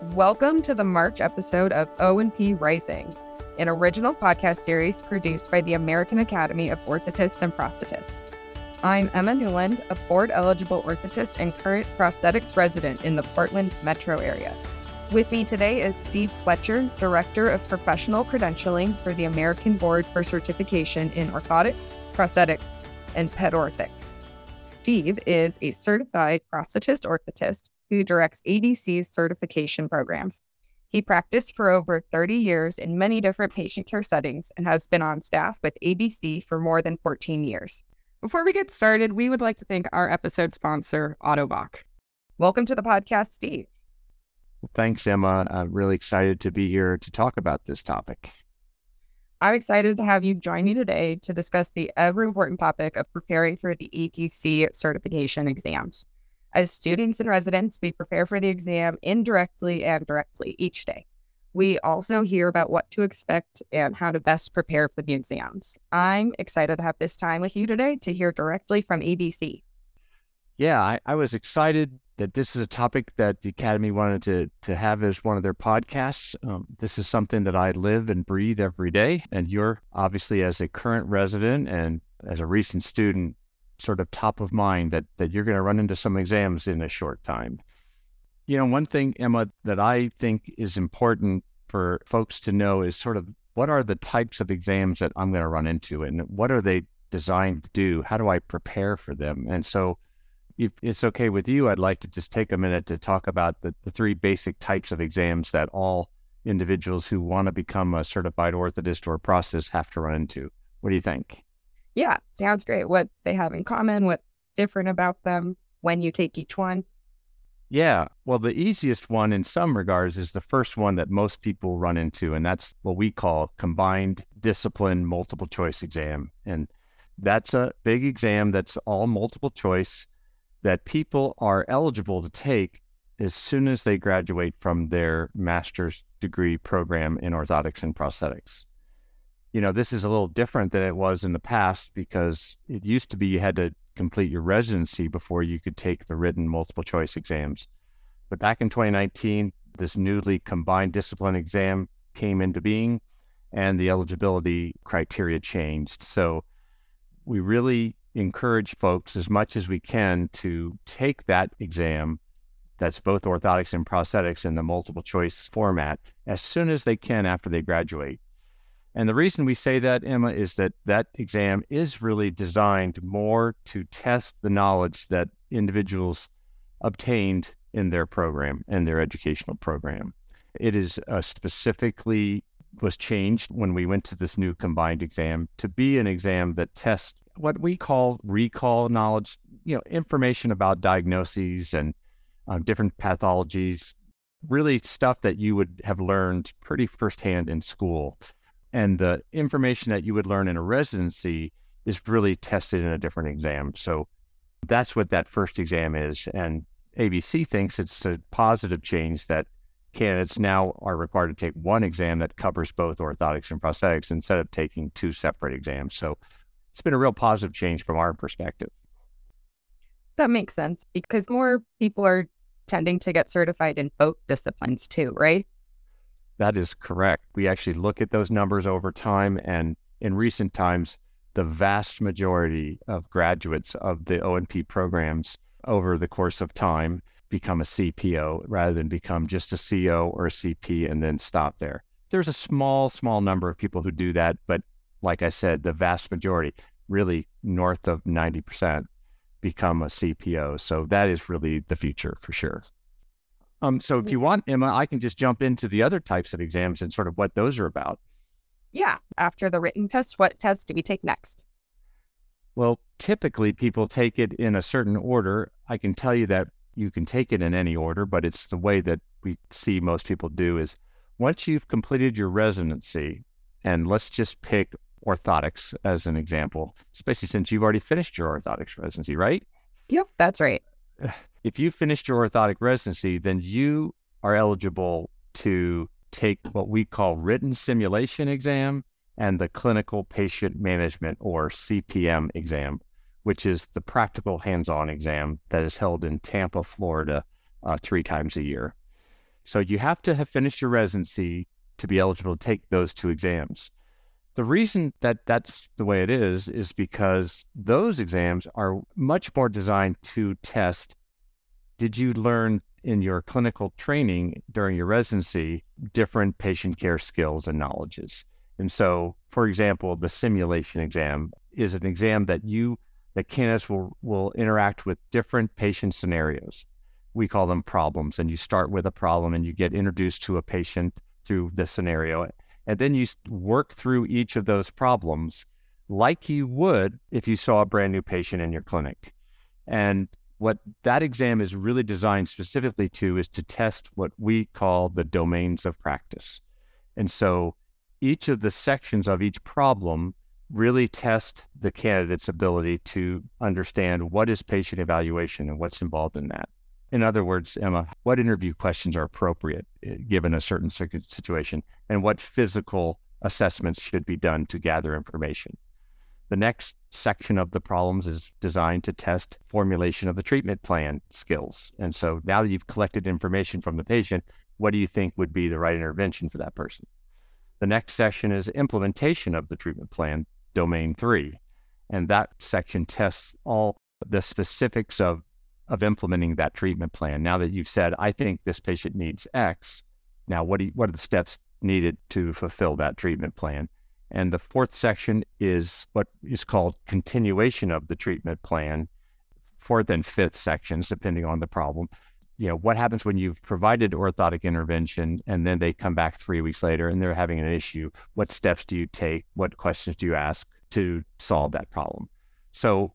Welcome to the March episode of O&P Rising, an original podcast series produced by the American Academy of Orthotists and Prosthetists. I'm Emma Newland, a board eligible orthotist and current prosthetics resident in the Portland metro area. With me today is Steve Fletcher, Director of Professional Credentialing for the American Board for Certification in Orthotics, Prosthetics, and Pedorthics. Steve is a certified prosthetist orthotist who directs ABC's certification programs. He practiced for over 30 years in many different patient care settings and has been on staff with ABC for more than 14 years. Before we get started, we would like to thank our episode sponsor, Ottobock. Welcome to the podcast, Steve. Well, thanks, Emma. I'm really excited to be here to talk about this topic. I'm excited to have you join me today to discuss the ever important topic of preparing for the ABC certification exams. As students and residents, we prepare for the exam indirectly and directly each day. We also hear about what to expect and how to best prepare for the exams. I'm excited to have this time with you today to hear directly from ABC. Yeah, I, I was excited that this is a topic that the Academy wanted to, to have as one of their podcasts. Um, this is something that I live and breathe every day. And you're obviously, as a current resident and as a recent student, sort of top of mind that that you're going to run into some exams in a short time. You know, one thing, Emma, that I think is important for folks to know is sort of what are the types of exams that I'm going to run into and what are they designed to do? How do I prepare for them? And so, if it's okay with you, I'd like to just take a minute to talk about the, the three basic types of exams that all individuals who want to become a certified orthotist or prosthetist have to run into. What do you think? Yeah, sounds great. What they have in common, what's different about them when you take each one. Yeah. Well, the easiest one in some regards is the first one that most people run into, and that's what we call combined discipline multiple choice exam. And that's a big exam that's all multiple choice that people are eligible to take as soon as they graduate from their master's degree program in orthotics and prosthetics you know, this is a little different than it was in the past because it used to be you had to complete your residency before you could take the written multiple choice exams. But back in 2019, this newly combined discipline exam came into being and the eligibility criteria changed. So we really encourage folks as much as we can to take that exam that's both orthotics and prosthetics in the multiple choice format as soon as they can after they graduate. And the reason we say that, Emma, is that that exam is really designed more to test the knowledge that individuals obtained in their program and their educational program. It is uh, specifically was changed when we went to this new combined exam to be an exam that tests what we call recall knowledge, you know, information about diagnoses and um, different pathologies, really stuff that you would have learned pretty firsthand in school and the information that you would learn in a residency is really tested in a different exam. So that's what that first exam is. And ABC thinks it's a positive change that candidates now are required to take one exam that covers both orthotics and prosthetics instead of taking two separate exams. So it's been a real positive change from our perspective. That makes sense because more people are tending to get certified in both disciplines too, right? That is correct. We actually look at those numbers over time, and in recent times, the vast majority of graduates of the O&P programs over the course of time become a CPO rather than become just a CO or a CP and then stop there. There's a small, small number of people who do that, but like I said, the vast majority, really north of 90%, become a CPO. So that is really the future for sure. Um, so if you want, Emma, I can just jump into the other types of exams and sort of what those are about. Yeah. After the written test, what test do we take next? Well, typically people take it in a certain order. I can tell you that you can take it in any order, but it's the way that we see most people do is once you've completed your residency, and let's just pick orthotics as an example, especially since you've already finished your orthotics residency, right? Yep, that's right. if you finished your orthotic residency, then you are eligible to take what we call written simulation exam and the clinical patient management or CPM exam, which is the practical hands on exam that is held in Tampa, Florida, uh, three times a year. So you have to have finished your residency to be eligible to take those two exams. The reason that that's the way it is is because those exams are much more designed to test did you learn in your clinical training during your residency different patient care skills and knowledges. And so, for example, the simulation exam is an exam that you that candidates will will interact with different patient scenarios. We call them problems, and you start with a problem and you get introduced to a patient through the scenario, and then you work through each of those problems like you would if you saw a brand new patient in your clinic. And what that exam is really designed specifically to is to test what we call the domains of practice. And so each of the sections of each problem really test the candidate's ability to understand what is patient evaluation and what's involved in that. In other words, Emma, what interview questions are appropriate eh, given a certain situation and what physical assessments should be done to gather information. The next section of the problems is designed to test formulation of the treatment plan skills. And so now that you've collected information from the patient, what do you think would be the right intervention for that person? The next session is implementation of the treatment plan, domain three. And that section tests all the specifics of, of implementing that treatment plan. Now that you've said, I think this patient needs X, now what, do you, what are the steps needed to fulfill that treatment plan? And the fourth section is what is called continuation of the treatment plan, fourth and fifth sections, depending on the problem you know, what happens when you've provided orthotic intervention and then they come back three weeks later and they're having an issue? What steps do you take? What questions do you ask to solve that problem? So,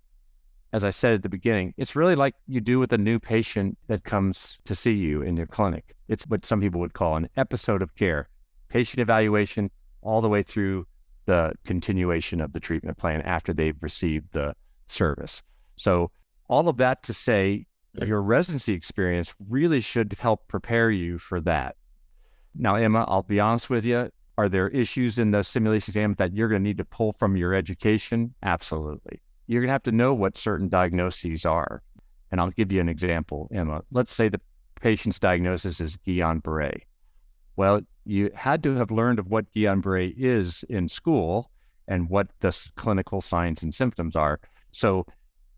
as I said at the beginning, it's really like you do with a new patient that comes to see you in your clinic. It's what some people would call an episode of care, patient evaluation, all the way through the continuation of the treatment plan after they've received the service. So, all of that to say, your residency experience really should help prepare you for that. Now, Emma, I'll be honest with you. Are there issues in the simulation exam that you're going to need to pull from your education? Absolutely. You're going to have to know what certain diagnoses are. And I'll give you an example, Emma. Let's say the patient's diagnosis is Guillain Barre. Well, you had to have learned of what Guillain Barre is in school and what the clinical signs and symptoms are. So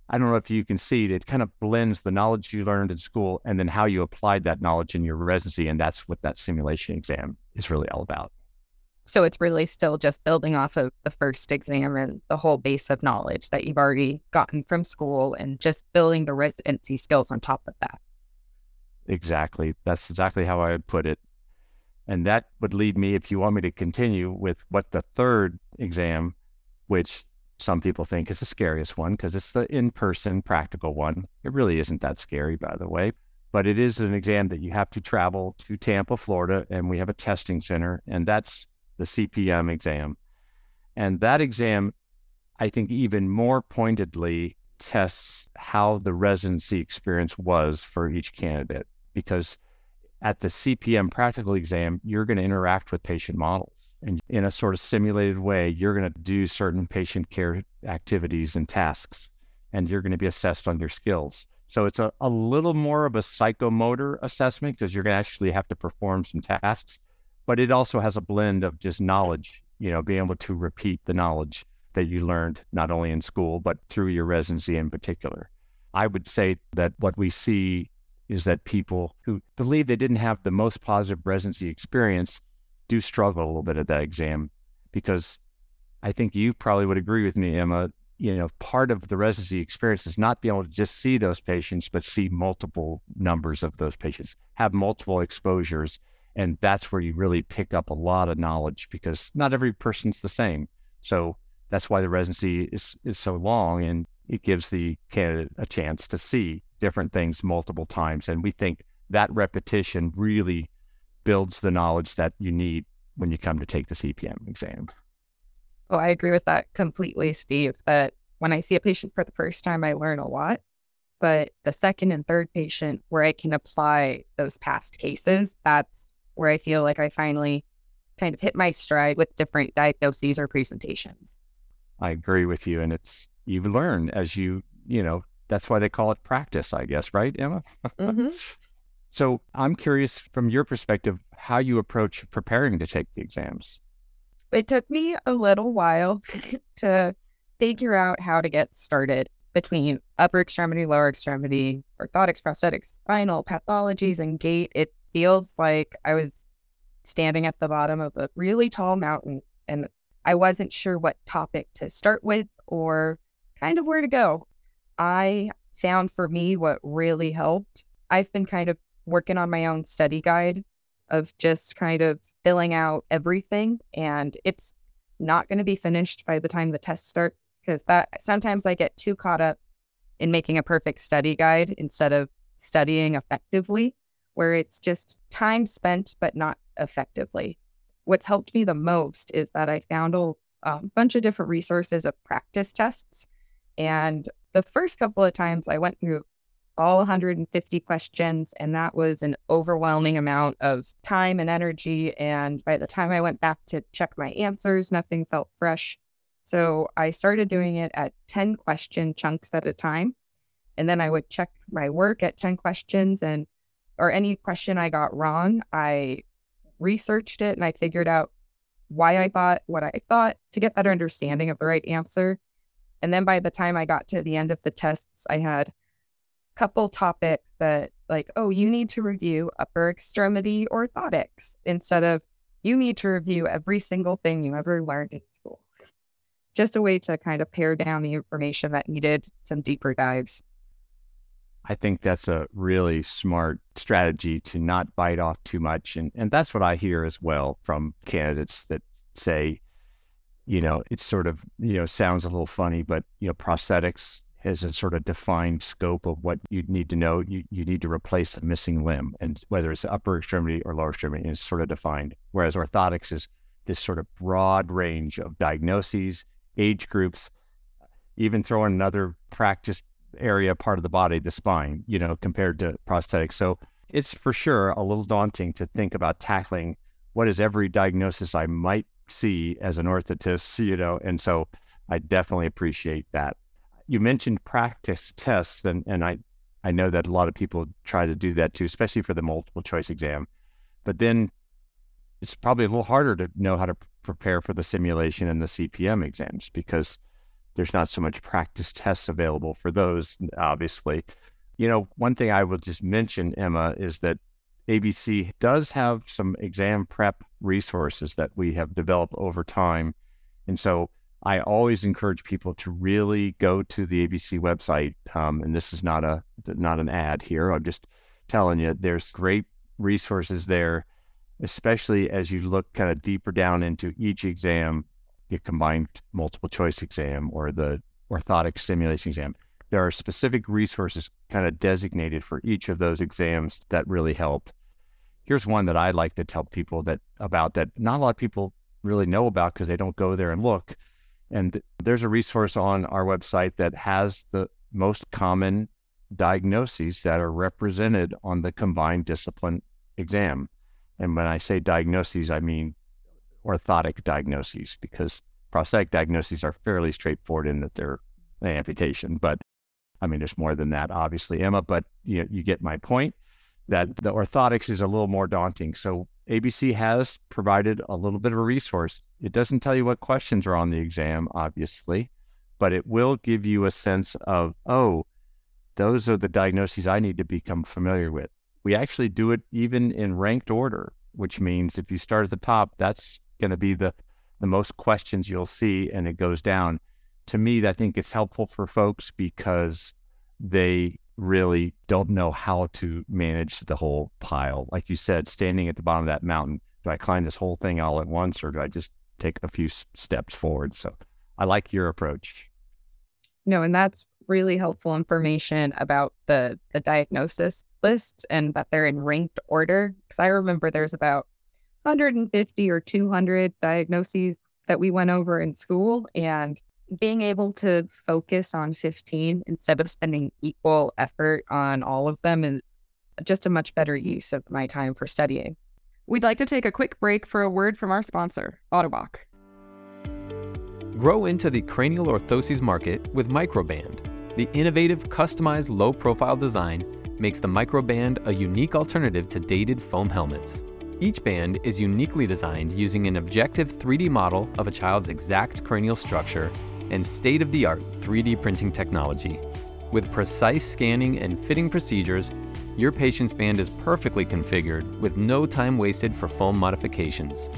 I don't know if you can see that it kind of blends the knowledge you learned in school and then how you applied that knowledge in your residency. And that's what that simulation exam is really all about. So it's really still just building off of the first exam and the whole base of knowledge that you've already gotten from school and just building the residency skills on top of that. Exactly. That's exactly how I would put it. And that would lead me, if you want me to continue, with what the third exam, which some people think is the scariest one because it's the in person practical one. It really isn't that scary, by the way, but it is an exam that you have to travel to Tampa, Florida, and we have a testing center, and that's the CPM exam. And that exam, I think, even more pointedly tests how the residency experience was for each candidate because at the CPM practical exam, you're going to interact with patient models and in a sort of simulated way, you're going to do certain patient care activities and tasks, and you're going to be assessed on your skills. So it's a, a little more of a psychomotor assessment because you're going to actually have to perform some tasks, but it also has a blend of just knowledge, you know, being able to repeat the knowledge that you learned not only in school, but through your residency in particular. I would say that what we see is that people who believe they didn't have the most positive residency experience do struggle a little bit at that exam because I think you probably would agree with me, Emma. You know, part of the residency experience is not being able to just see those patients, but see multiple numbers of those patients, have multiple exposures. And that's where you really pick up a lot of knowledge because not every person's the same. So that's why the residency is, is so long and it gives the candidate a chance to see different things multiple times. And we think that repetition really builds the knowledge that you need when you come to take the CPM exam. Oh, I agree with that completely, Steve. That when I see a patient for the first time, I learn a lot. But the second and third patient, where I can apply those past cases, that's where I feel like I finally kind of hit my stride with different diagnoses or presentations. I agree with you. And it's, you learn as you, you know, that's why they call it practice, I guess, right, Emma? Mm-hmm. So I'm curious from your perspective how you approach preparing to take the exams. It took me a little while to figure out how to get started between upper extremity, lower extremity, orthotics, prosthetics, spinal, pathologies, and gait. It feels like I was standing at the bottom of a really tall mountain and I wasn't sure what topic to start with or kind of where to go. I found for me what really helped. I've been kind of working on my own study guide of just kind of filling out everything and it's not going to be finished by the time the test starts because that sometimes I get too caught up in making a perfect study guide instead of studying effectively where it's just time spent but not effectively. What's helped me the most is that I found a um, bunch of different resources of practice tests. And the first couple of times I went through all 150 questions, and that was an overwhelming amount of time and energy. And by the time I went back to check my answers, nothing felt fresh. So I started doing it at 10 question chunks at a time. And then I would check my work at 10 questions and or any question I got wrong, I researched it and I figured out why I thought what I thought to get better understanding of the right answer. And then by the time I got to the end of the tests, I had a couple topics that like, oh, you need to review upper extremity orthotics instead of you need to review every single thing you ever learned in school. Just a way to kind of pare down the information that needed some deeper dives. I think that's a really smart strategy to not bite off too much. And, and that's what I hear as well from candidates that say, you know, it's sort of, you know, sounds a little funny, but, you know, prosthetics has a sort of defined scope of what you need to know. You, you need to replace a missing limb, and whether it's upper extremity or lower extremity is sort of defined. Whereas orthotics is this sort of broad range of diagnoses, age groups, even throw in another practice area part of the body, the spine, you know, compared to prosthetics. So it's for sure a little daunting to think about tackling what is every diagnosis I might see as an orthotist, you know, and so I definitely appreciate that. You mentioned practice tests, and, and I, I know that a lot of people try to do that too, especially for the multiple choice exam. But then it's probably a little harder to know how to prepare for the simulation and the CPM exams because there's not so much practice tests available for those, obviously. You know, one thing I will just mention, Emma, is that ABC does have some exam prep resources that we have developed over time. And so I always encourage people to really go to the ABC website. Um, and this is not a not an ad here. I'm just telling you, there's great resources there, especially as you look kind of deeper down into each exam the combined multiple choice exam or the orthotic simulation exam. There are specific resources kind of designated for each of those exams that really help. Here's one that I like to tell people that about that not a lot of people really know about because they don't go there and look. And there's a resource on our website that has the most common diagnoses that are represented on the combined discipline exam. And when I say diagnoses, I mean orthotic diagnoses because prosthetic diagnoses are fairly straightforward in that they're amputation. But I mean, there's more than that, obviously, Emma. But you you get my point that the orthotics is a little more daunting. So ABC has provided a little bit of a resource. It doesn't tell you what questions are on the exam, obviously, but it will give you a sense of, oh, those are the diagnoses I need to become familiar with. We actually do it even in ranked order, which means if you start at the top, that's going to be the the most questions you'll see, and it goes down. To me, I think it's helpful for folks because they really don't know how to manage the whole pile. Like you said, standing at the bottom of that mountain, do I climb this whole thing all at once, or do I just take a few steps forward? So, I like your approach. No, and that's really helpful information about the the diagnosis list and that they're in ranked order. Because I remember there's about 150 or 200 diagnoses that we went over in school and being able to focus on 15 instead of spending equal effort on all of them is just a much better use of my time for studying. We'd like to take a quick break for a word from our sponsor, Ottobock. Grow into the cranial orthoses market with Microband, the innovative, customized low profile design makes the microband a unique alternative to dated foam helmets. Each band is uniquely designed using an objective 3D model of a child's exact cranial structure and state of the art 3D printing technology. With precise scanning and fitting procedures, your patient's band is perfectly configured with no time wasted for foam modifications.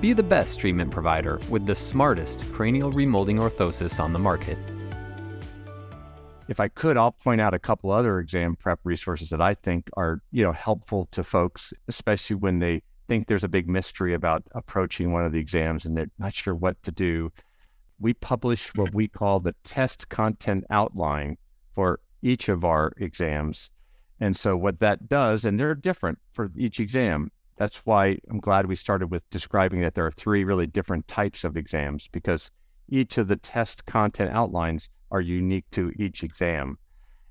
Be the best treatment provider with the smartest cranial remolding orthosis on the market. If I could, I'll point out a couple other exam prep resources that I think are, you know, helpful to folks, especially when they think there's a big mystery about approaching one of the exams and they're not sure what to do. We publish what we call the test content outline for each of our exams. And so what that does, and they're different for each exam. That's why I'm glad we started with describing that there are three really different types of exams because each of the test content outlines are unique to each exam.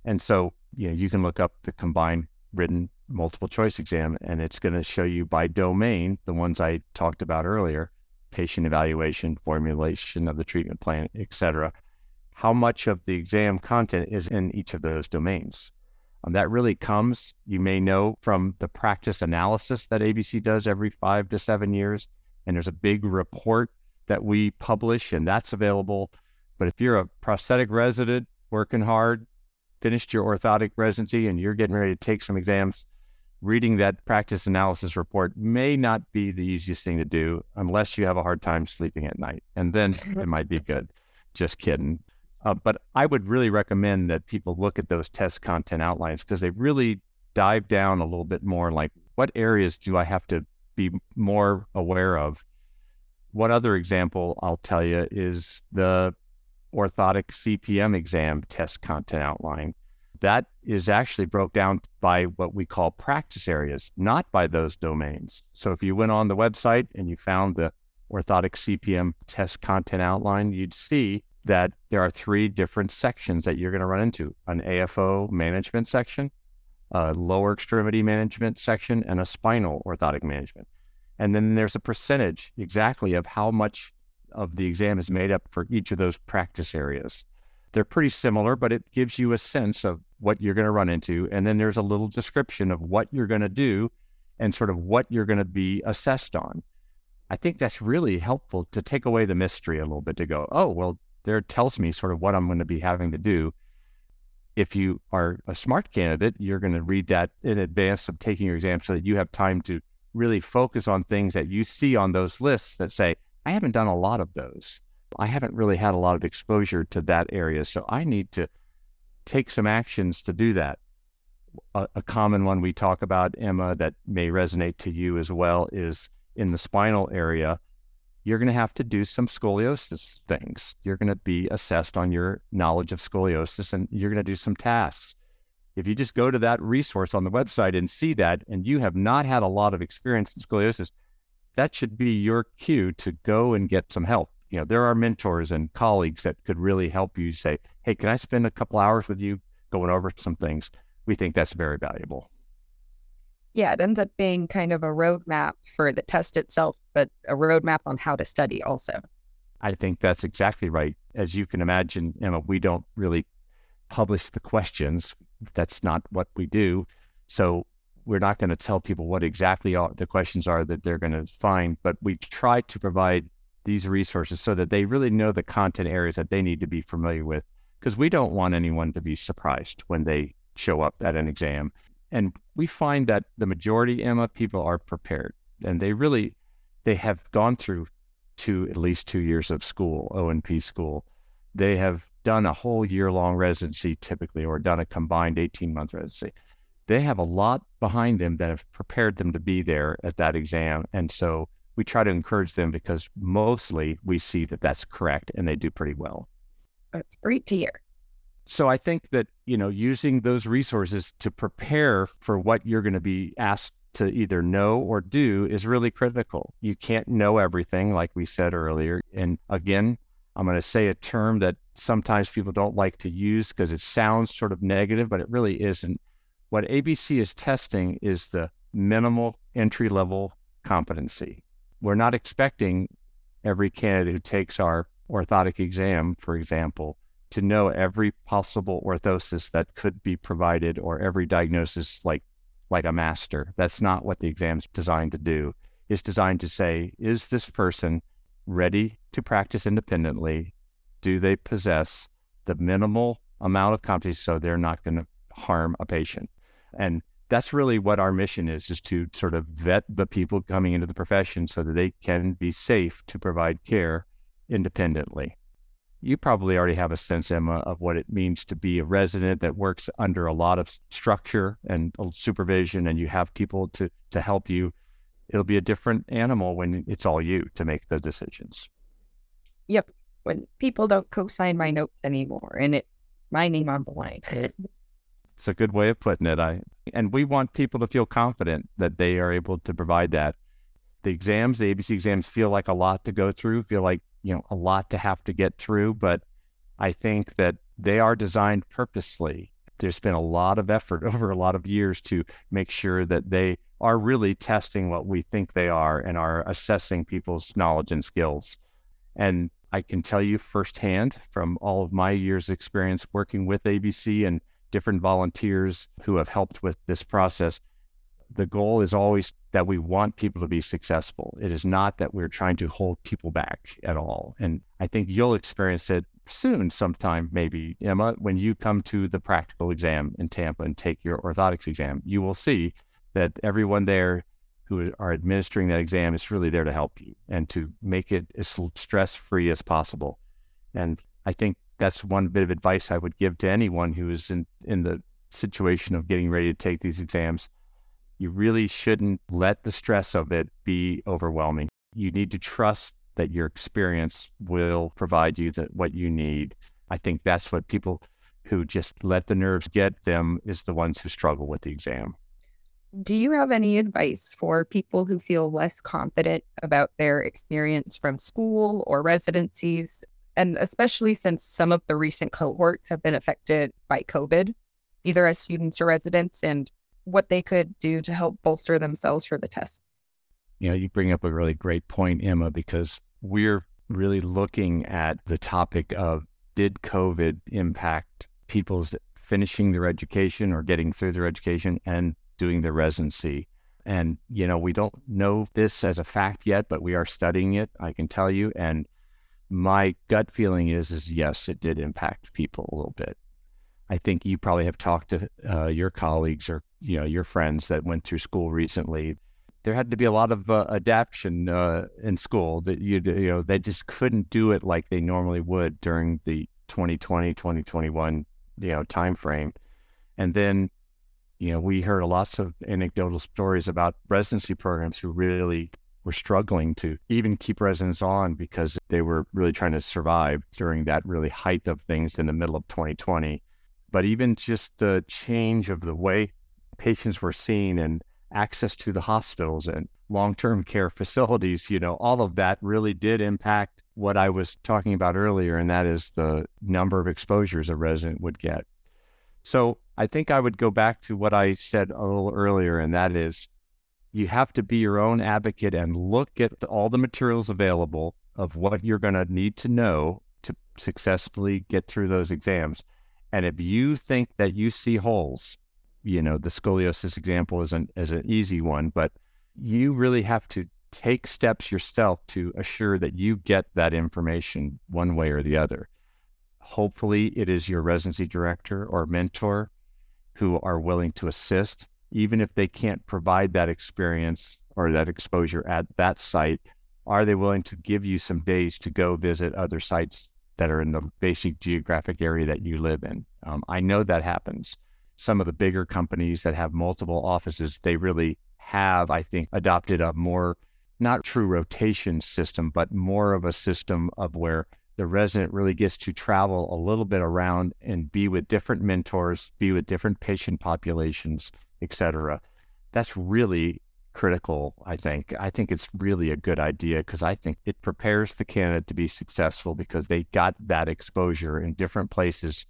And so, you know, you can look up the combined written multiple choice exam and it's going to show you by domain, the ones I talked about earlier, patient evaluation, formulation of the treatment plan, et cetera, how much of the exam content is in each of those domains. Um, that really comes, you may know, from the practice analysis that ABC does every five to seven years. And there's a big report that we publish, and that's available. But if you're a prosthetic resident working hard, finished your orthotic residency, and you're getting ready to take some exams, reading that practice analysis report may not be the easiest thing to do unless you have a hard time sleeping at night. And then it might be good. Just kidding. Uh, but I would really recommend that people look at those test content outlines because they really dive down a little bit more like what areas do I have to be more aware of? One other example I'll tell you is the orthotic CPM exam test content outline. That is actually broke down by what we call practice areas, not by those domains. So if you went on the website and you found the orthotic CPM test content outline, you'd see that there are three different sections that you're going to run into an AFO management section, a lower extremity management section, and a spinal orthotic management. And then there's a percentage exactly of how much of the exam is made up for each of those practice areas. They're pretty similar, but it gives you a sense of what you're going to run into. And then there's a little description of what you're going to do and sort of what you're going to be assessed on. I think that's really helpful to take away the mystery a little bit to go, oh, well, there tells me sort of what I'm going to be having to do. If you are a smart candidate, you're going to read that in advance of taking your exam so that you have time to really focus on things that you see on those lists that say, I haven't done a lot of those. I haven't really had a lot of exposure to that area. So I need to take some actions to do that. A, a common one we talk about, Emma, that may resonate to you as well is in the spinal area you're going to have to do some scoliosis things. You're going to be assessed on your knowledge of scoliosis and you're going to do some tasks. If you just go to that resource on the website and see that, and you have not had a lot of experience in scoliosis, that should be your cue to go and get some help. You know, there are mentors and colleagues that could really help you say, Hey, can I spend a couple hours with you going over some things? We think that's very valuable yeah, it ends up being kind of a roadmap for the test itself, but a roadmap on how to study also. I think that's exactly right. As you can imagine, Emma, we don't really publish the questions. That's not what we do. So we're not going to tell people what exactly the questions are that they're going to find, but we try to provide these resources so that they really know the content areas that they need to be familiar with because we don't want anyone to be surprised when they show up at an exam and we find that the majority, Emma, people are prepared and they really, they have gone through two, at least two years of school, O&P school. They have done a whole year long residency typically, or done a combined 18 month residency. They have a lot behind them that have prepared them to be there at that exam. And so we try to encourage them because mostly we see that that's correct and they do pretty well. That's great to hear. So I think that, you know, using those resources to prepare for what you're going to be asked to either know or do is really critical. You can't know everything, like we said earlier. And again, I'm going to say a term that sometimes people don't like to use because it sounds sort of negative, but it really isn't. What ABC is testing is the minimal entry level competency. We're not expecting every candidate who takes our orthotic exam, for example, to know every possible orthosis that could be provided or every diagnosis like like a master. That's not what the exam's designed to do. It's designed to say, is this person ready to practice independently? Do they possess the minimal amount of competency so they're not going to harm a patient? And that's really what our mission is, is to sort of vet the people coming into the profession so that they can be safe to provide care independently. You probably already have a sense, Emma, of what it means to be a resident that works under a lot of structure and uh, supervision, and you have people to, to help you. It'll be a different animal when it's all you to make the decisions. Yep. When people don't co sign my notes anymore and it's my name on the line. It's a good way of putting it. I and we want people to feel confident that they are able to provide that. The exams, the ABC exams feel like a lot to go through, feel like, you know, a lot to have to get through, but I think that they are designed purposely. There's been a lot of effort over a lot of years to make sure that they are really testing what we think they are and are assessing people's knowledge and skills. And I can tell you firsthand from all of my years' experience working with ABC and different volunteers who have helped with this process. The goal is always that we want people to be successful. It is not that we're trying to hold people back at all. And I think you'll experience it soon, sometime, maybe, Emma, when you come to the practical exam in Tampa and take your orthotics exam. You will see that everyone there who are administering that exam is really there to help you and to make it as stress free as possible. And I think that's one bit of advice I would give to anyone who is in, in the situation of getting ready to take these exams. You really shouldn't let the stress of it be overwhelming. You need to trust that your experience will provide you that what you need. I think that's what people who just let the nerves get them is the ones who struggle with the exam. Do you have any advice for people who feel less confident about their experience from school or residencies and especially since some of the recent cohorts have been affected by COVID, either as students or residents, and what they could do to help bolster themselves for the tests. You know, you bring up a really great point, Emma, because we're really looking at the topic of did COVID impact people's finishing their education or getting through their education and doing their residency. And, you know, we don't know this as a fact yet, but we are studying it, I can tell you. And my gut feeling is is yes, it did impact people a little bit. I think you probably have talked to uh, your colleagues or you know your friends that went through school recently. There had to be a lot of uh, adaptation uh, in school that you you know they just couldn't do it like they normally would during the 2020 2021 you know time frame. And then you know we heard lots of anecdotal stories about residency programs who really were struggling to even keep residents on because they were really trying to survive during that really height of things in the middle of 2020. But even just the change of the way patients were seen and access to the hospitals and long term care facilities, you know, all of that really did impact what I was talking about earlier, and that is the number of exposures a resident would get. So I think I would go back to what I said a little earlier, and that is you have to be your own advocate and look at all the materials available of what you're going to need to know to successfully get through those exams. And if you think that you see holes, you know, the scoliosis example is an, is an easy one, but you really have to take steps yourself to assure that you get that information one way or the other. Hopefully, it is your residency director or mentor who are willing to assist even if they can't provide that experience or that exposure at that site, are they willing to give you some days to go visit other sites that are in the basic geographic area that you live in? Um, I know that happens. Some of the bigger companies that have multiple offices, they really have, I think, adopted a more not true rotation system, but more of a system of where the resident really gets to travel a little bit around and be with different mentors, be with different patient populations, etc. That's really critical, I think. I think it's really a good idea because I think it prepares the candidate to be successful because they got that exposure in different places.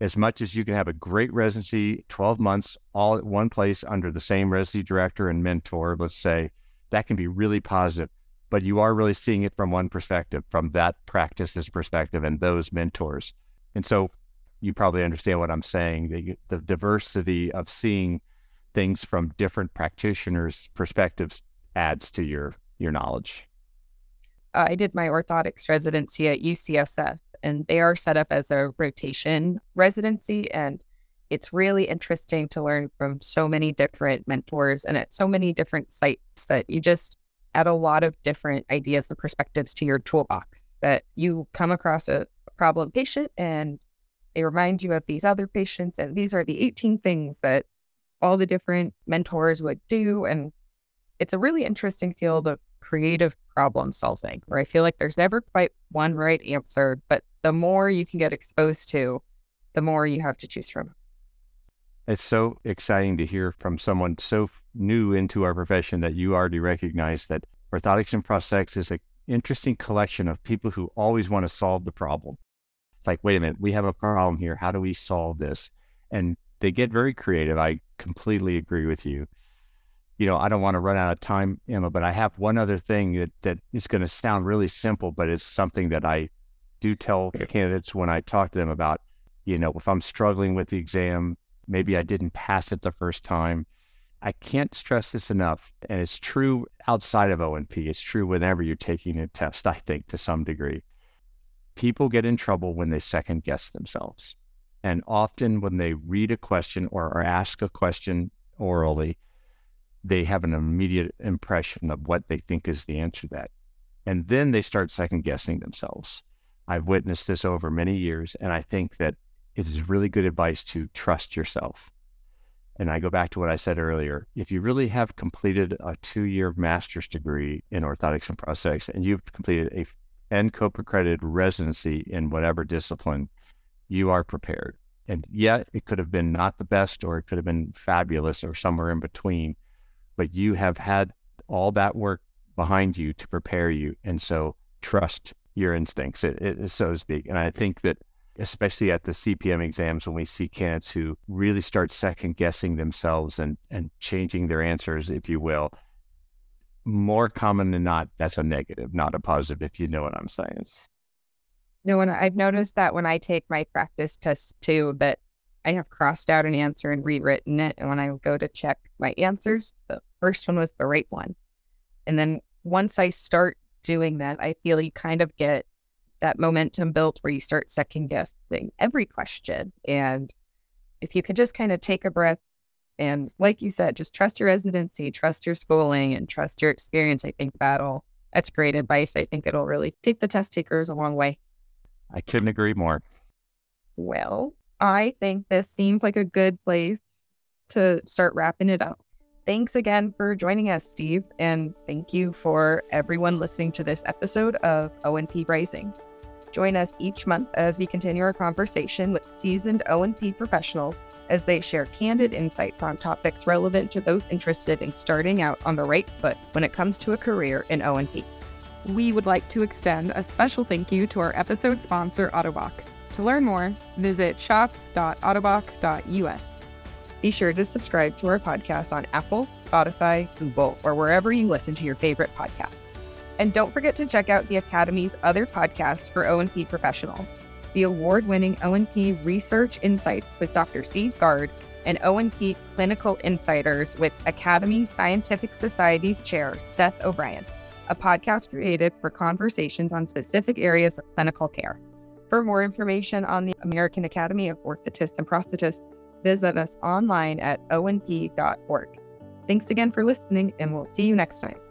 As much as you can have a great residency, 12 months all at one place under the same residency director and mentor, let's say, that can be really positive. But you are really seeing it from one perspective, from that practice's perspective and those mentors. And so you probably understand what I'm saying. The, the diversity of seeing things from different practitioners' perspectives adds to your your knowledge. Uh, I did my orthotics residency at UCSF, and they are set up as a rotation residency. And it's really interesting to learn from so many different mentors and at so many different sites that you just add a lot of different ideas and perspectives to your toolbox. That you come across a problem patient and they remind you of these other patients, and these are the 18 things that all the different mentors would do. And it's a really interesting field of creative problem solving where I feel like there's never quite one right answer, but the more you can get exposed to, the more you have to choose from. It's so exciting to hear from someone so new into our profession that you already recognize that orthotics and prosthetics is an interesting collection of people who always want to solve the problem. It's like, wait a minute, we have a problem here. How do we solve this? And they get very creative. I completely agree with you you know, I don't want to run out of time, Emma, but I have one other thing that, that is going to sound really simple, but it's something that I do tell candidates when I talk to them about, you know, if I'm struggling with the exam, maybe I didn't pass it the first time. I can't stress this enough. And it's true outside of O&P. It's true whenever you're taking a test, I think, to some degree. People get in trouble when they second guess themselves. And often when they read a question or, or ask a question orally, they have an immediate impression of what they think is the answer to that. And then they start second guessing themselves. I've witnessed this over many years, and I think that it is really good advice to trust yourself. And I go back to what I said earlier. If you really have completed a two year master's degree in orthotics and prosthetics, and you've completed a NCOPE accredited residency in whatever discipline, you are prepared. And yet it could have been not the best, or it could have been fabulous, or somewhere in between but you have had all that work behind you to prepare you. And so trust your instincts, it, it, so to speak. And I think that especially at the CPM exams, when we see candidates who really start second guessing themselves and, and changing their answers, if you will, more common than not, that's a negative, not a positive, if you know what I'm saying. No, and I've noticed that when I take my practice test too, that I have crossed out an answer and rewritten it. And when I go to check my answers, the first one was the right one. And then once I start doing that, I feel you kind of get that momentum built where you start second guessing every question. And if you could just kind of take a breath and, like you said, just trust your residency, trust your schooling, and trust your experience, I think that'll, that's great advice. I think it'll really take the test takers a long way. I couldn't agree more. Well, I think this seems like a good place to start wrapping it up. Thanks again for joining us, Steve, and thank you for everyone listening to this episode of O&P Rising. Join us each month as we continue our conversation with seasoned O&P professionals as they share candid insights on topics relevant to those interested in starting out on the right foot when it comes to a career in O&P. We would like to extend a special thank you to our episode sponsor, Ottobock. To learn more, visit shop.ottobock.us. Be sure to subscribe to our podcast on Apple, Spotify, Google, or wherever you listen to your favorite podcasts. And don't forget to check out the Academy's other podcasts for O&P professionals. The award-winning O&P Research Insights with Dr. Steve Gard and O&P Clinical Insiders with Academy Scientific Society's chair, Seth O'Brien, a podcast created for conversations on specific areas of clinical care. For more information on the American Academy of Orthotists and Prosthetists, visit us online at onp.org. Thanks again for listening, and we'll see you next time.